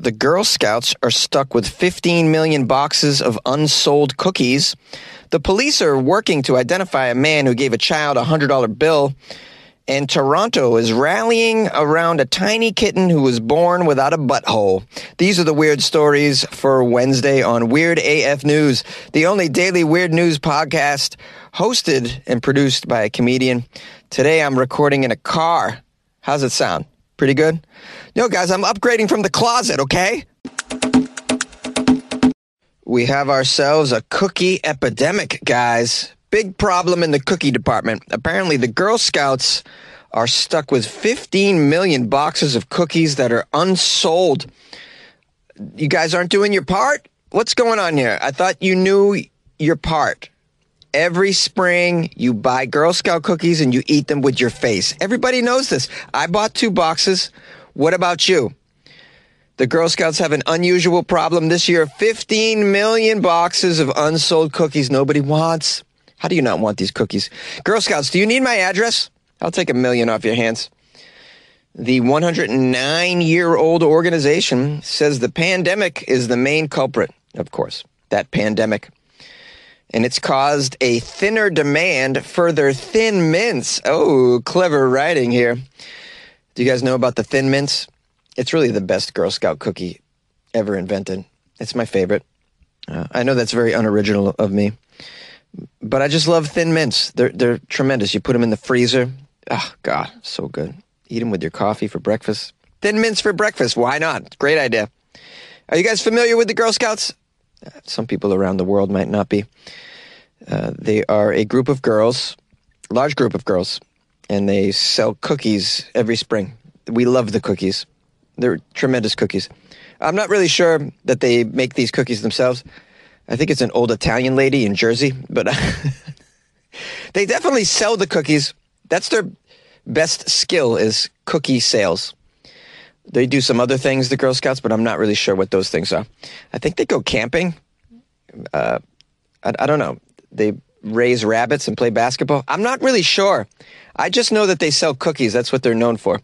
The Girl Scouts are stuck with 15 million boxes of unsold cookies. The police are working to identify a man who gave a child a $100 bill. And Toronto is rallying around a tiny kitten who was born without a butthole. These are the weird stories for Wednesday on Weird AF News, the only daily weird news podcast hosted and produced by a comedian. Today I'm recording in a car. How's it sound? Pretty good? No, guys, I'm upgrading from the closet, okay? We have ourselves a cookie epidemic, guys. Big problem in the cookie department. Apparently, the Girl Scouts are stuck with 15 million boxes of cookies that are unsold. You guys aren't doing your part? What's going on here? I thought you knew your part. Every spring, you buy Girl Scout cookies and you eat them with your face. Everybody knows this. I bought two boxes. What about you? The Girl Scouts have an unusual problem this year 15 million boxes of unsold cookies nobody wants. How do you not want these cookies? Girl Scouts, do you need my address? I'll take a million off your hands. The 109 year old organization says the pandemic is the main culprit, of course, that pandemic and it's caused a thinner demand for their thin mints. Oh, clever writing here. Do you guys know about the thin mints? It's really the best Girl Scout cookie ever invented. It's my favorite. Uh, I know that's very unoriginal of me, but I just love thin mints. They're they're tremendous. You put them in the freezer. Oh God, so good. Eat them with your coffee for breakfast. Thin mints for breakfast. Why not? Great idea. Are you guys familiar with the Girl Scouts? Some people around the world might not be. Uh, they are a group of girls, large group of girls, and they sell cookies every spring. We love the cookies. They're tremendous cookies. I'm not really sure that they make these cookies themselves. I think it's an old Italian lady in Jersey, but they definitely sell the cookies. That's their best skill is cookie sales. They do some other things, the Girl Scouts, but I'm not really sure what those things are. I think they go camping. Uh, I, I don't know. They raise rabbits and play basketball. I'm not really sure. I just know that they sell cookies. That's what they're known for.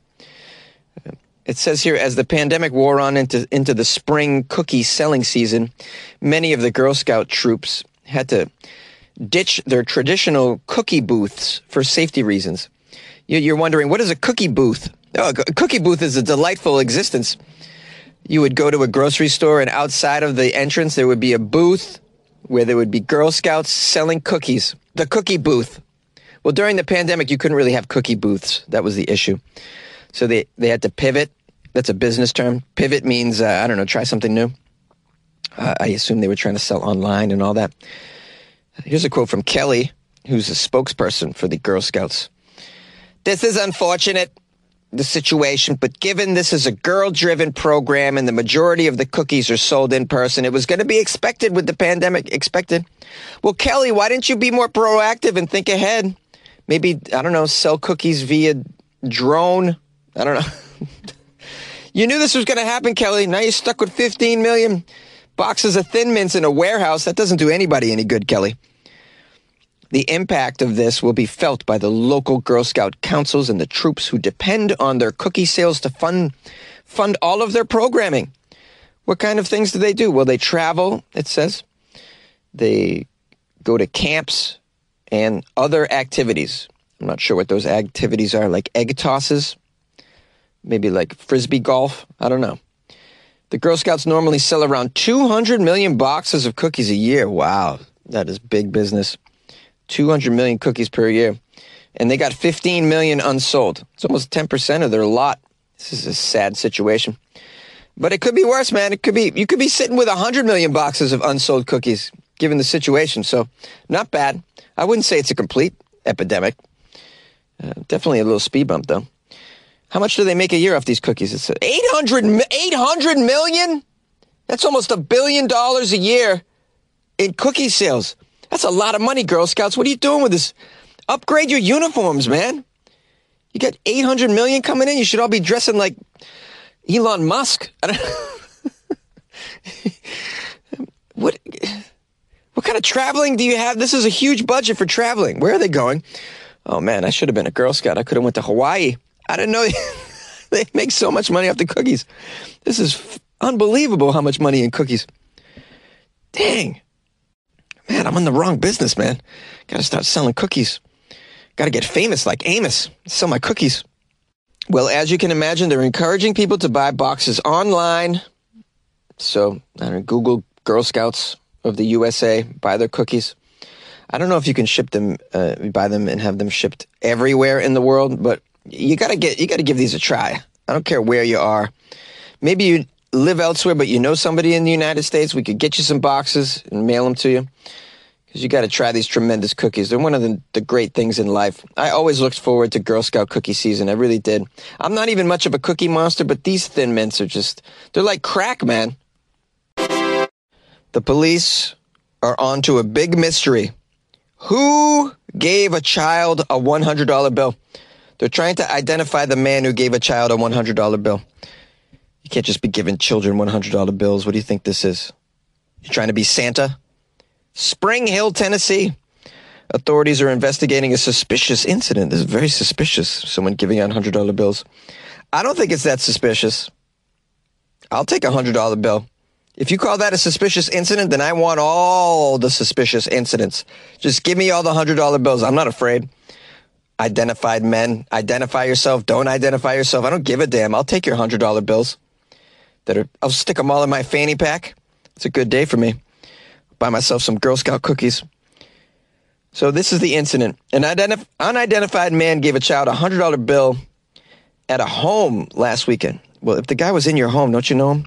It says here, as the pandemic wore on into, into the spring cookie selling season, many of the Girl Scout troops had to ditch their traditional cookie booths for safety reasons. You're wondering, what is a cookie booth? Oh, a cookie booth is a delightful existence. You would go to a grocery store, and outside of the entrance, there would be a booth where there would be Girl Scouts selling cookies. The cookie booth. Well, during the pandemic, you couldn't really have cookie booths. That was the issue. So they, they had to pivot. That's a business term. Pivot means, uh, I don't know, try something new. Uh, I assume they were trying to sell online and all that. Here's a quote from Kelly, who's a spokesperson for the Girl Scouts. This is unfortunate the situation, but given this is a girl driven program and the majority of the cookies are sold in person, it was going to be expected with the pandemic. Expected. Well, Kelly, why didn't you be more proactive and think ahead? Maybe, I don't know, sell cookies via drone? I don't know. you knew this was going to happen, Kelly. Now you're stuck with 15 million boxes of Thin Mints in a warehouse. That doesn't do anybody any good, Kelly. The impact of this will be felt by the local Girl Scout councils and the troops who depend on their cookie sales to fund fund all of their programming. What kind of things do they do? Well, they travel, it says. They go to camps and other activities. I'm not sure what those activities are, like egg tosses, maybe like frisbee golf. I don't know. The Girl Scouts normally sell around 200 million boxes of cookies a year. Wow, that is big business. 200 million cookies per year. And they got 15 million unsold. It's almost 10% of their lot. This is a sad situation. But it could be worse, man. It could be, you could be sitting with 100 million boxes of unsold cookies given the situation. So, not bad. I wouldn't say it's a complete epidemic. Uh, definitely a little speed bump, though. How much do they make a year off these cookies? It's 800, 800 million? That's almost a billion dollars a year in cookie sales. That's a lot of money, Girl Scouts. What are you doing with this? Upgrade your uniforms, man. You got 800 million coming in. You should all be dressing like Elon Musk. what what kind of traveling do you have? This is a huge budget for traveling. Where are they going? Oh man, I should have been a Girl Scout. I could have went to Hawaii. I didn't know they make so much money off the cookies. This is Unbelievable how much money in cookies. Dang. Man, I'm in the wrong business, man. Got to start selling cookies. Got to get famous like Amos. Sell my cookies. Well, as you can imagine, they're encouraging people to buy boxes online. So, I don't know, Google Girl Scouts of the USA, buy their cookies. I don't know if you can ship them, uh, buy them and have them shipped everywhere in the world, but you gotta get, you gotta give these a try. I don't care where you are. Maybe you live elsewhere, but you know somebody in the United States. We could get you some boxes and mail them to you because you got to try these tremendous cookies. They're one of the, the great things in life. I always looked forward to Girl Scout cookie season. I really did. I'm not even much of a cookie monster, but these thin mints are just, they're like crack, man. The police are onto a big mystery. Who gave a child a $100 bill? They're trying to identify the man who gave a child a $100 bill. You can't just be giving children $100 bills. What do you think this is? You're trying to be Santa? Spring Hill, Tennessee. Authorities are investigating a suspicious incident. This is very suspicious. Someone giving out $100 bills. I don't think it's that suspicious. I'll take a $100 bill. If you call that a suspicious incident, then I want all the suspicious incidents. Just give me all the $100 bills. I'm not afraid. Identified men, identify yourself, don't identify yourself. I don't give a damn. I'll take your $100 bills. That are, I'll stick them all in my fanny pack. It's a good day for me. Buy myself some Girl Scout cookies. So this is the incident. An identif- unidentified man gave a child a $100 bill at a home last weekend. Well, if the guy was in your home, don't you know him?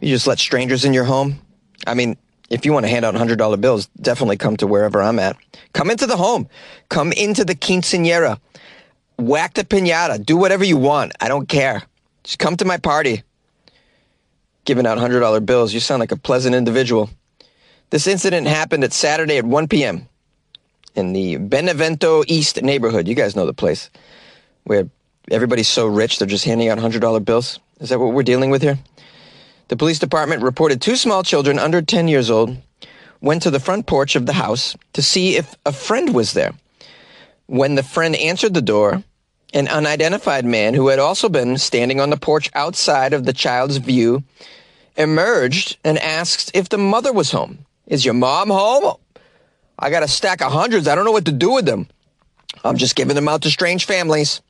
You just let strangers in your home. I mean, if you want to hand out $100 bills, definitely come to wherever I'm at. Come into the home. Come into the quinceanera. Whack the pinata. Do whatever you want. I don't care. Just come to my party. Giving out $100 bills. You sound like a pleasant individual. This incident happened at Saturday at 1 p.m. in the Benevento East neighborhood. You guys know the place where everybody's so rich they're just handing out $100 bills. Is that what we're dealing with here? The police department reported two small children under 10 years old went to the front porch of the house to see if a friend was there. When the friend answered the door, an unidentified man who had also been standing on the porch outside of the child's view emerged and asked if the mother was home. Is your mom home? I got a stack of hundreds. I don't know what to do with them. I'm just giving them out to strange families.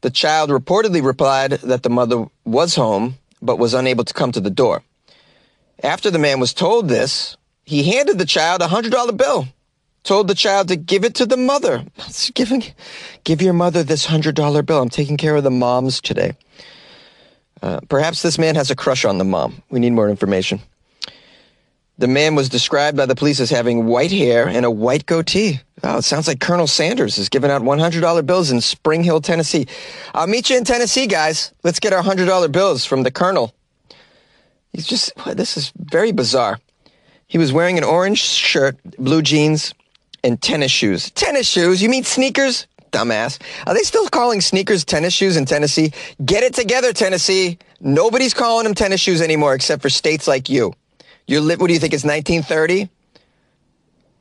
The child reportedly replied that the mother was home but was unable to come to the door. After the man was told this, he handed the child a hundred dollar bill, told the child to give it to the mother. Giving, give your mother this hundred dollar bill. I'm taking care of the moms today. Uh, perhaps this man has a crush on the mom. We need more information. The man was described by the police as having white hair and a white goatee. Oh, it sounds like Colonel Sanders is giving out $100 bills in Spring Hill, Tennessee. I'll meet you in Tennessee, guys. Let's get our $100 bills from the Colonel. He's just, this is very bizarre. He was wearing an orange shirt, blue jeans, and tennis shoes. Tennis shoes? You mean sneakers? Dumbass. Are they still calling sneakers tennis shoes in Tennessee? Get it together, Tennessee. Nobody's calling them tennis shoes anymore except for states like you. You live, what do you think? It's 1930?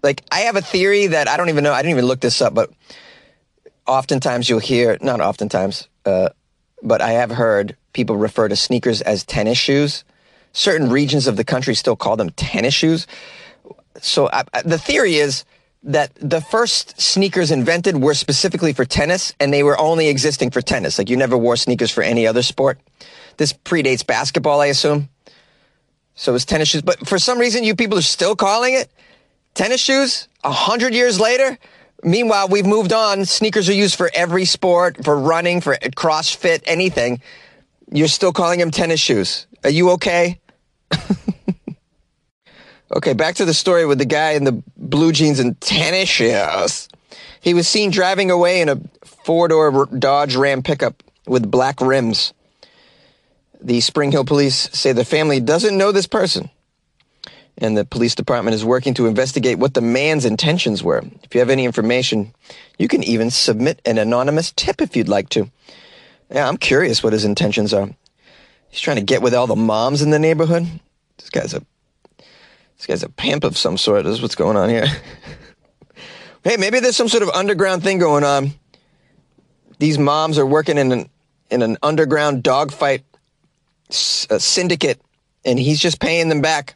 Like, I have a theory that I don't even know. I didn't even look this up, but oftentimes you'll hear, not oftentimes, uh, but I have heard people refer to sneakers as tennis shoes. Certain regions of the country still call them tennis shoes. So I, the theory is that the first sneakers invented were specifically for tennis and they were only existing for tennis. Like you never wore sneakers for any other sport. This predates basketball, I assume. So it's tennis shoes. But for some reason, you people are still calling it tennis shoes a hundred years later. Meanwhile, we've moved on. Sneakers are used for every sport, for running, for CrossFit, anything. You're still calling them tennis shoes. Are you okay? okay, back to the story with the guy in the blue jeans and tennis shoes. He was seen driving away in a four door Dodge Ram pickup with black rims. The Spring Hill police say the family doesn't know this person, and the police department is working to investigate what the man's intentions were. If you have any information, you can even submit an anonymous tip if you'd like to. Yeah, I'm curious what his intentions are. He's trying to get with all the moms in the neighborhood. This guy's a this guy's a pimp of some sort. This is what's going on here. hey, maybe there's some sort of underground thing going on. These moms are working in an in an underground dogfight s- uh, syndicate, and he's just paying them back.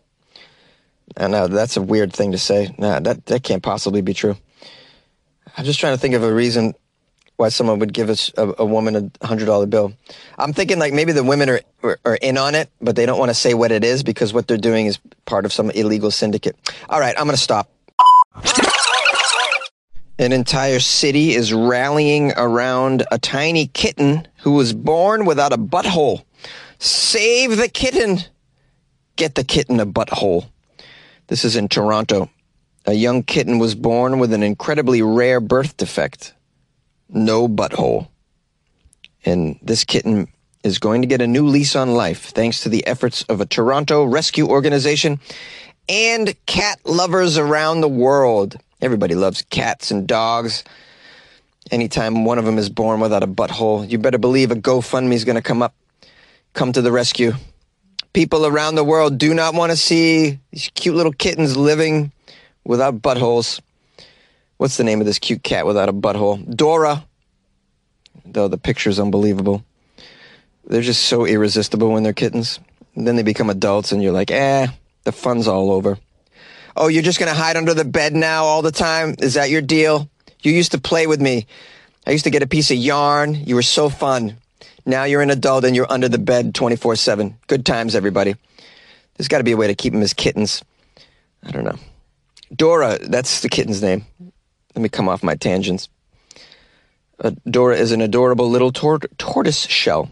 I know that's a weird thing to say. Nah, that that can't possibly be true. I'm just trying to think of a reason why someone would give us a, a woman a hundred dollar bill. I'm thinking like maybe the women are, are, are in on it, but they don't want to say what it is because what they're doing is part of some illegal syndicate. All right, I'm to stop. An entire city is rallying around a tiny kitten who was born without a butthole. Save the kitten. Get the kitten a butthole. This is in Toronto. A young kitten was born with an incredibly rare birth defect. No butthole. And this kitten is going to get a new lease on life thanks to the efforts of a Toronto rescue organization and cat lovers around the world. Everybody loves cats and dogs. Anytime one of them is born without a butthole, you better believe a GoFundMe is going to come up, come to the rescue. People around the world do not want to see these cute little kittens living without buttholes. What's the name of this cute cat without a butthole? Dora. Though the picture's unbelievable. They're just so irresistible when they're kittens. And then they become adults and you're like, eh, the fun's all over. Oh, you're just going to hide under the bed now all the time? Is that your deal? You used to play with me. I used to get a piece of yarn. You were so fun. Now you're an adult and you're under the bed 24 7. Good times, everybody. There's got to be a way to keep them as kittens. I don't know. Dora, that's the kitten's name. Let me come off my tangents. Dora is an adorable little tor- tortoise shell.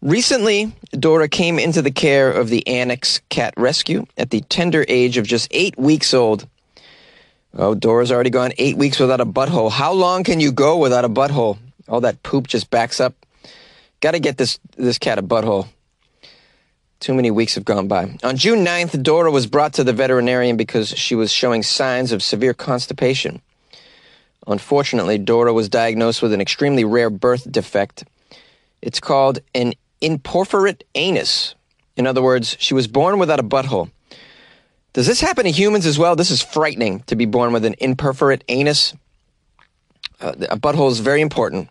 Recently, Dora came into the care of the Annex Cat Rescue at the tender age of just eight weeks old. Oh, Dora's already gone eight weeks without a butthole. How long can you go without a butthole? All that poop just backs up. Got to get this this cat a butthole. Too many weeks have gone by. On June 9th, Dora was brought to the veterinarian because she was showing signs of severe constipation. Unfortunately, Dora was diagnosed with an extremely rare birth defect. It's called an imperforate anus. In other words, she was born without a butthole. Does this happen to humans as well? This is frightening to be born with an imperforate anus. Uh, a butthole is very important.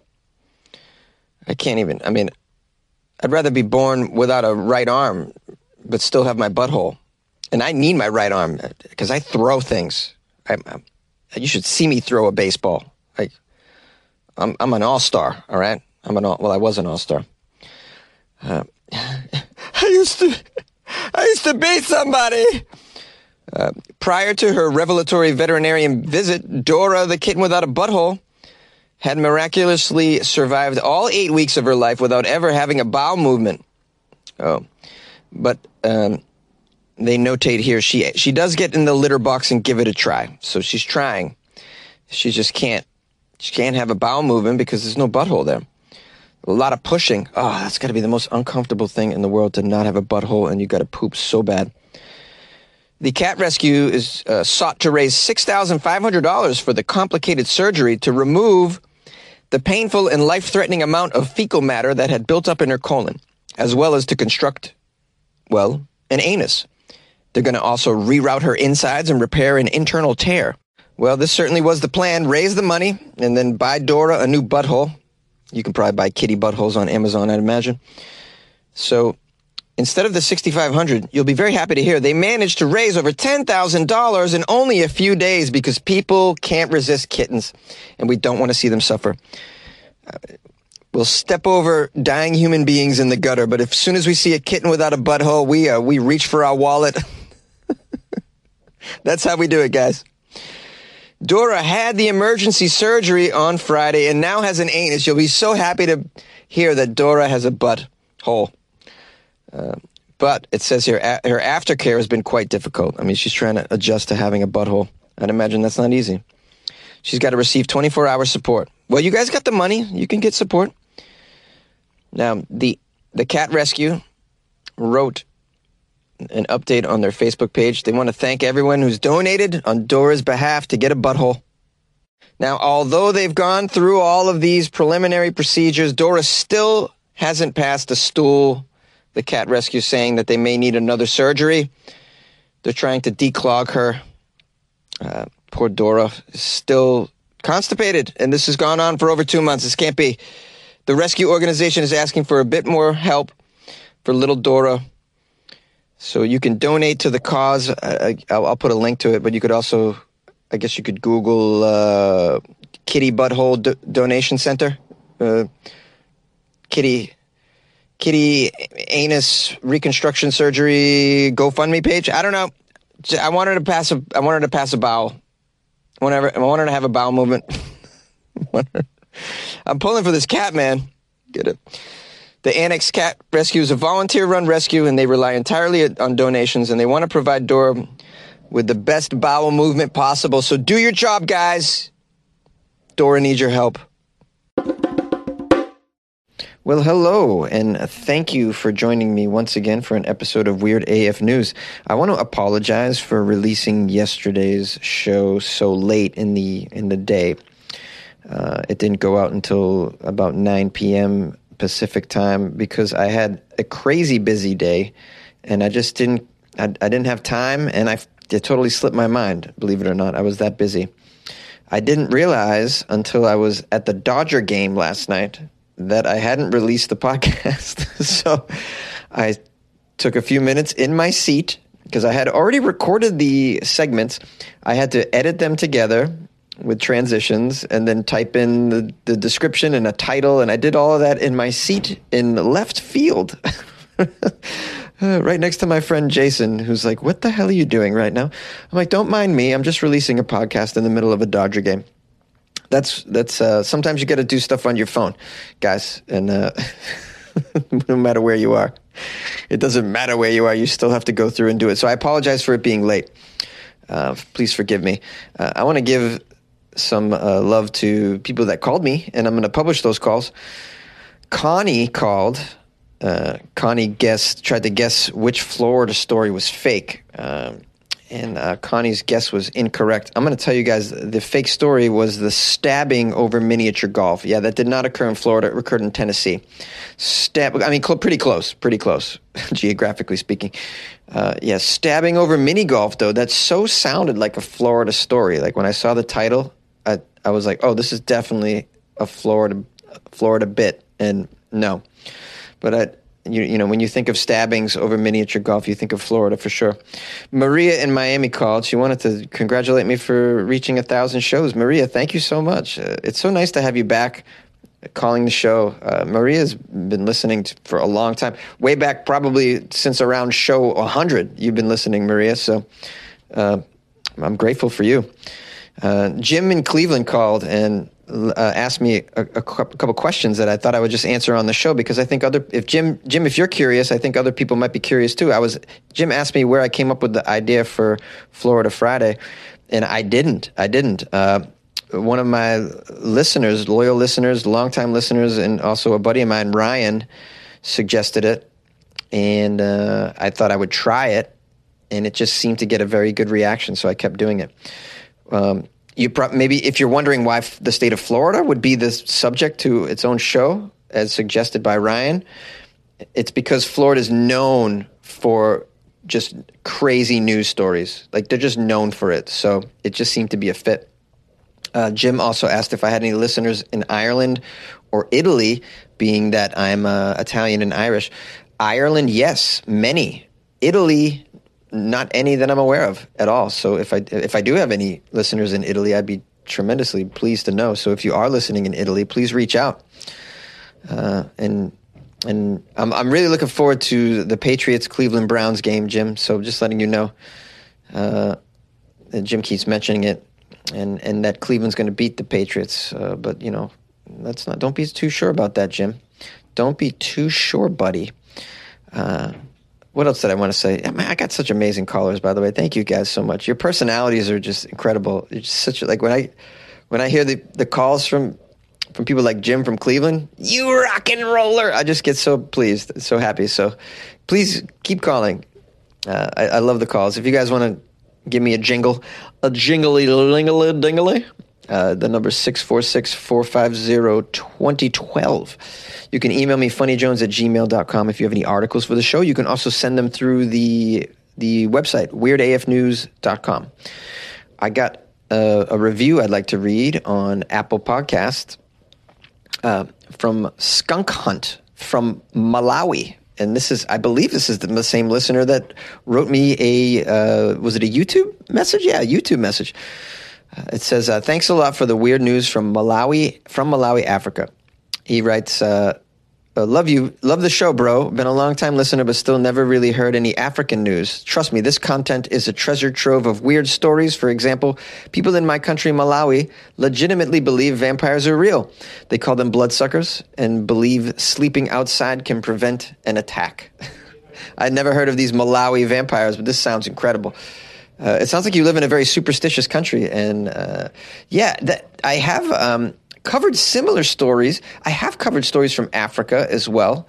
I can't even, I mean, I'd rather be born without a right arm, but still have my butthole. And I need my right arm because I throw things. I, I, you should see me throw a baseball. Like, I'm, I'm an all star, all right? I'm an all, well, I was an all star. Uh, I used to, I used to beat somebody. Uh, prior to her revelatory veterinarian visit, Dora, the kitten without a butthole, had miraculously survived all eight weeks of her life without ever having a bowel movement. Oh, but um, they notate here she she does get in the litter box and give it a try. So she's trying. She just can't. She can't have a bowel movement because there's no butthole there. A lot of pushing. Oh, that's got to be the most uncomfortable thing in the world to not have a butthole and you got to poop so bad. The cat rescue is uh, sought to raise $6,500 for the complicated surgery to remove the painful and life threatening amount of fecal matter that had built up in her colon, as well as to construct, well, an anus. They're going to also reroute her insides and repair an internal tear. Well, this certainly was the plan. Raise the money and then buy Dora a new butthole. You can probably buy kitty buttholes on Amazon, I'd imagine. So instead of the 6500 you'll be very happy to hear they managed to raise over $10,000 in only a few days because people can't resist kittens and we don't want to see them suffer. Uh, we'll step over dying human beings in the gutter, but as soon as we see a kitten without a butthole, we uh, we reach for our wallet. That's how we do it, guys. Dora had the emergency surgery on Friday and now has an anus. You'll be so happy to hear that Dora has a butthole. Uh, but it says here her aftercare has been quite difficult. I mean, she's trying to adjust to having a butthole. I'd imagine that's not easy. She's got to receive 24 hour support. Well, you guys got the money. You can get support. Now, the the cat rescue wrote an update on their Facebook page. They want to thank everyone who's donated on Dora's behalf to get a butthole. Now, although they've gone through all of these preliminary procedures, Dora still hasn't passed a stool. The cat rescue saying that they may need another surgery. They're trying to declog her. Uh, poor Dora is still constipated, and this has gone on for over two months. This can't be. The rescue organization is asking for a bit more help for little Dora. So you can donate to the cause. I, will I'll put a link to it, but you could also, I guess you could Google uh, Kitty Butthole Do- Donation Center. Uh, kitty kitty anus reconstruction surgery GoFundMe page. I don't know. I wanted to pass a I wanted to pass a bowel. Whenever I wanted to have a bowel movement. I'm pulling for this cat, man. Get it. The Annex Cat Rescue is a volunteer run rescue and they rely entirely on donations and they want to provide Dora with the best bowel movement possible. So do your job, guys. Dora needs your help. Well, hello, and thank you for joining me once again for an episode of Weird AF News. I want to apologize for releasing yesterday's show so late in the in the day. Uh, it didn't go out until about 9 p.m. Pacific time because I had a crazy busy day, and I just didn't I, I didn't have time, and I it totally slipped my mind. Believe it or not, I was that busy. I didn't realize until I was at the Dodger game last night that I hadn't released the podcast. so I took a few minutes in my seat because I had already recorded the segments. I had to edit them together with transitions and then type in the, the description and a title. And I did all of that in my seat in left field. right next to my friend Jason, who's like, What the hell are you doing right now? I'm like, Don't mind me. I'm just releasing a podcast in the middle of a Dodger game that's that's uh, sometimes you got to do stuff on your phone, guys, and uh, no matter where you are, it doesn't matter where you are. You still have to go through and do it. So I apologize for it being late. Uh, please forgive me. Uh, I want to give some uh, love to people that called me, and I'm going to publish those calls. Connie called. Uh, Connie guessed, tried to guess which Florida story was fake. Um, and uh, Connie's guess was incorrect. I'm going to tell you guys the fake story was the stabbing over miniature golf. Yeah, that did not occur in Florida. It occurred in Tennessee. Stab. I mean, cl- pretty close. Pretty close, geographically speaking. Uh, yeah, stabbing over mini golf though. That so sounded like a Florida story. Like when I saw the title, I I was like, oh, this is definitely a Florida Florida bit. And no, but I you, you know, when you think of stabbings over miniature golf, you think of Florida for sure. Maria in Miami called. She wanted to congratulate me for reaching a thousand shows. Maria, thank you so much. Uh, it's so nice to have you back calling the show. Uh, Maria's been listening to, for a long time, way back, probably since around show 100. You've been listening, Maria. So uh, I'm grateful for you. Uh, Jim in Cleveland called and uh, asked me a, a, couple questions that I thought I would just answer on the show because I think other if Jim Jim if you're curious I think other people might be curious too. I was Jim asked me where I came up with the idea for Florida Friday, and I didn't. I didn't. Uh, one of my listeners, loyal listeners, longtime listeners, and also a buddy of mine, Ryan, suggested it, and uh, I thought I would try it, and it just seemed to get a very good reaction, so I kept doing it. Um, you pro- maybe if you're wondering why f- the state of Florida would be the subject to its own show, as suggested by Ryan, it's because Florida is known for just crazy news stories. Like they're just known for it. So it just seemed to be a fit. Uh, Jim also asked if I had any listeners in Ireland or Italy, being that I'm uh, Italian and Irish. Ireland, yes, many. Italy, not any that I'm aware of at all. So if I if I do have any listeners in Italy, I'd be tremendously pleased to know. So if you are listening in Italy, please reach out. Uh, and and I'm I'm really looking forward to the Patriots Cleveland Browns game, Jim. So just letting you know, uh, Jim keeps mentioning it, and and that Cleveland's going to beat the Patriots. Uh, but you know, let's not don't be too sure about that, Jim. Don't be too sure, buddy. What else did I want to say? I got such amazing callers, by the way. Thank you guys so much. Your personalities are just incredible. It's just such a, like when I when I hear the, the calls from from people like Jim from Cleveland, you rock and roller. I just get so pleased, so happy. So please keep calling. Uh, I, I, love the calls. If you guys want to give me a jingle, a jingly lingly dingly, uh, the number 646 450 2012. You can email me funnyjones at gmail.com if you have any articles for the show. You can also send them through the the website, weirdafnews.com. I got a, a review I'd like to read on Apple Podcast uh, from Skunk Hunt from Malawi. and this is, I believe, this is the, the same listener that wrote me a, uh, was it a YouTube message? Yeah, YouTube message. Uh, it says, uh, "Thanks a lot for the weird news from Malawi, from Malawi, Africa." He writes, uh, uh, love you, love the show, bro. Been a long time listener, but still never really heard any African news. Trust me, this content is a treasure trove of weird stories. For example, people in my country, Malawi, legitimately believe vampires are real. They call them bloodsuckers and believe sleeping outside can prevent an attack. I'd never heard of these Malawi vampires, but this sounds incredible. Uh, it sounds like you live in a very superstitious country, and uh, yeah, that I have. Um, covered similar stories. I have covered stories from Africa as well.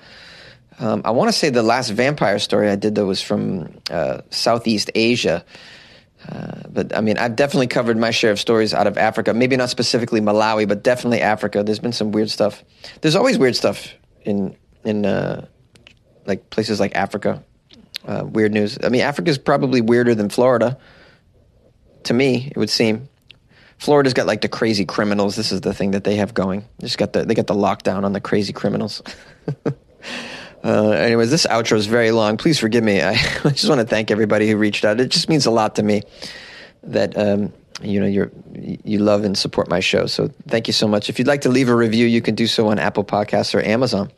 Um, I want to say the last vampire story I did though was from uh, Southeast Asia. Uh, but I mean, I've definitely covered my share of stories out of Africa. Maybe not specifically Malawi, but definitely Africa. There's been some weird stuff. There's always weird stuff in in uh, like places like Africa. Uh, weird news. I mean, Africa is probably weirder than Florida. To me, it would seem. Florida's got like the crazy criminals. This is the thing that they have going. They just got the they got the lockdown on the crazy criminals. uh, anyways, this outro is very long. Please forgive me. I, I just want to thank everybody who reached out. It just means a lot to me that um, you know you you love and support my show. So thank you so much. If you'd like to leave a review, you can do so on Apple Podcasts or Amazon.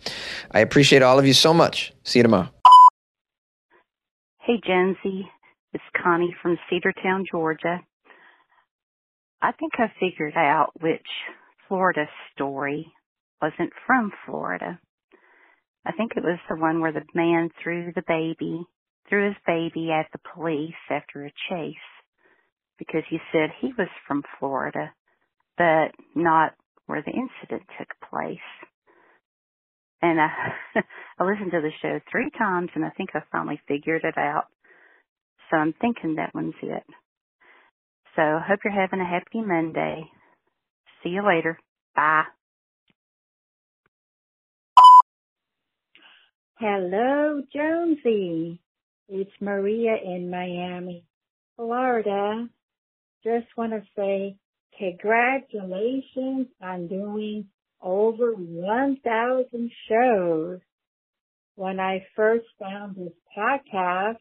I appreciate all of you so much. See you tomorrow. Hey, Jonesy. It's Connie from Cedartown, Georgia. I think I figured out which Florida story wasn't from Florida. I think it was the one where the man threw the baby, threw his baby at the police after a chase because he said he was from Florida, but not where the incident took place. And I, uh, I listened to the show three times and I think I finally figured it out. So I'm thinking that one's it. So hope you're having a happy Monday. See you later. Bye. Hello, Jonesy. It's Maria in Miami, Florida. Just want to say congratulations on doing over 1,000 shows. When I first found this podcast,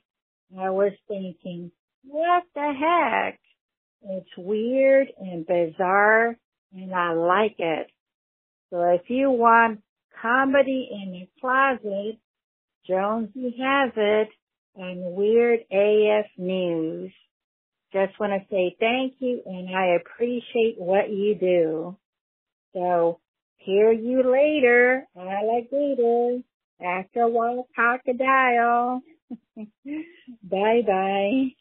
I was thinking, what the heck? It's weird and bizarre and I like it. So if you want comedy in your closet, Jonesy has it on Weird AF News. Just want to say thank you and I appreciate what you do. So hear you later, alligator, after a while crocodile. bye bye.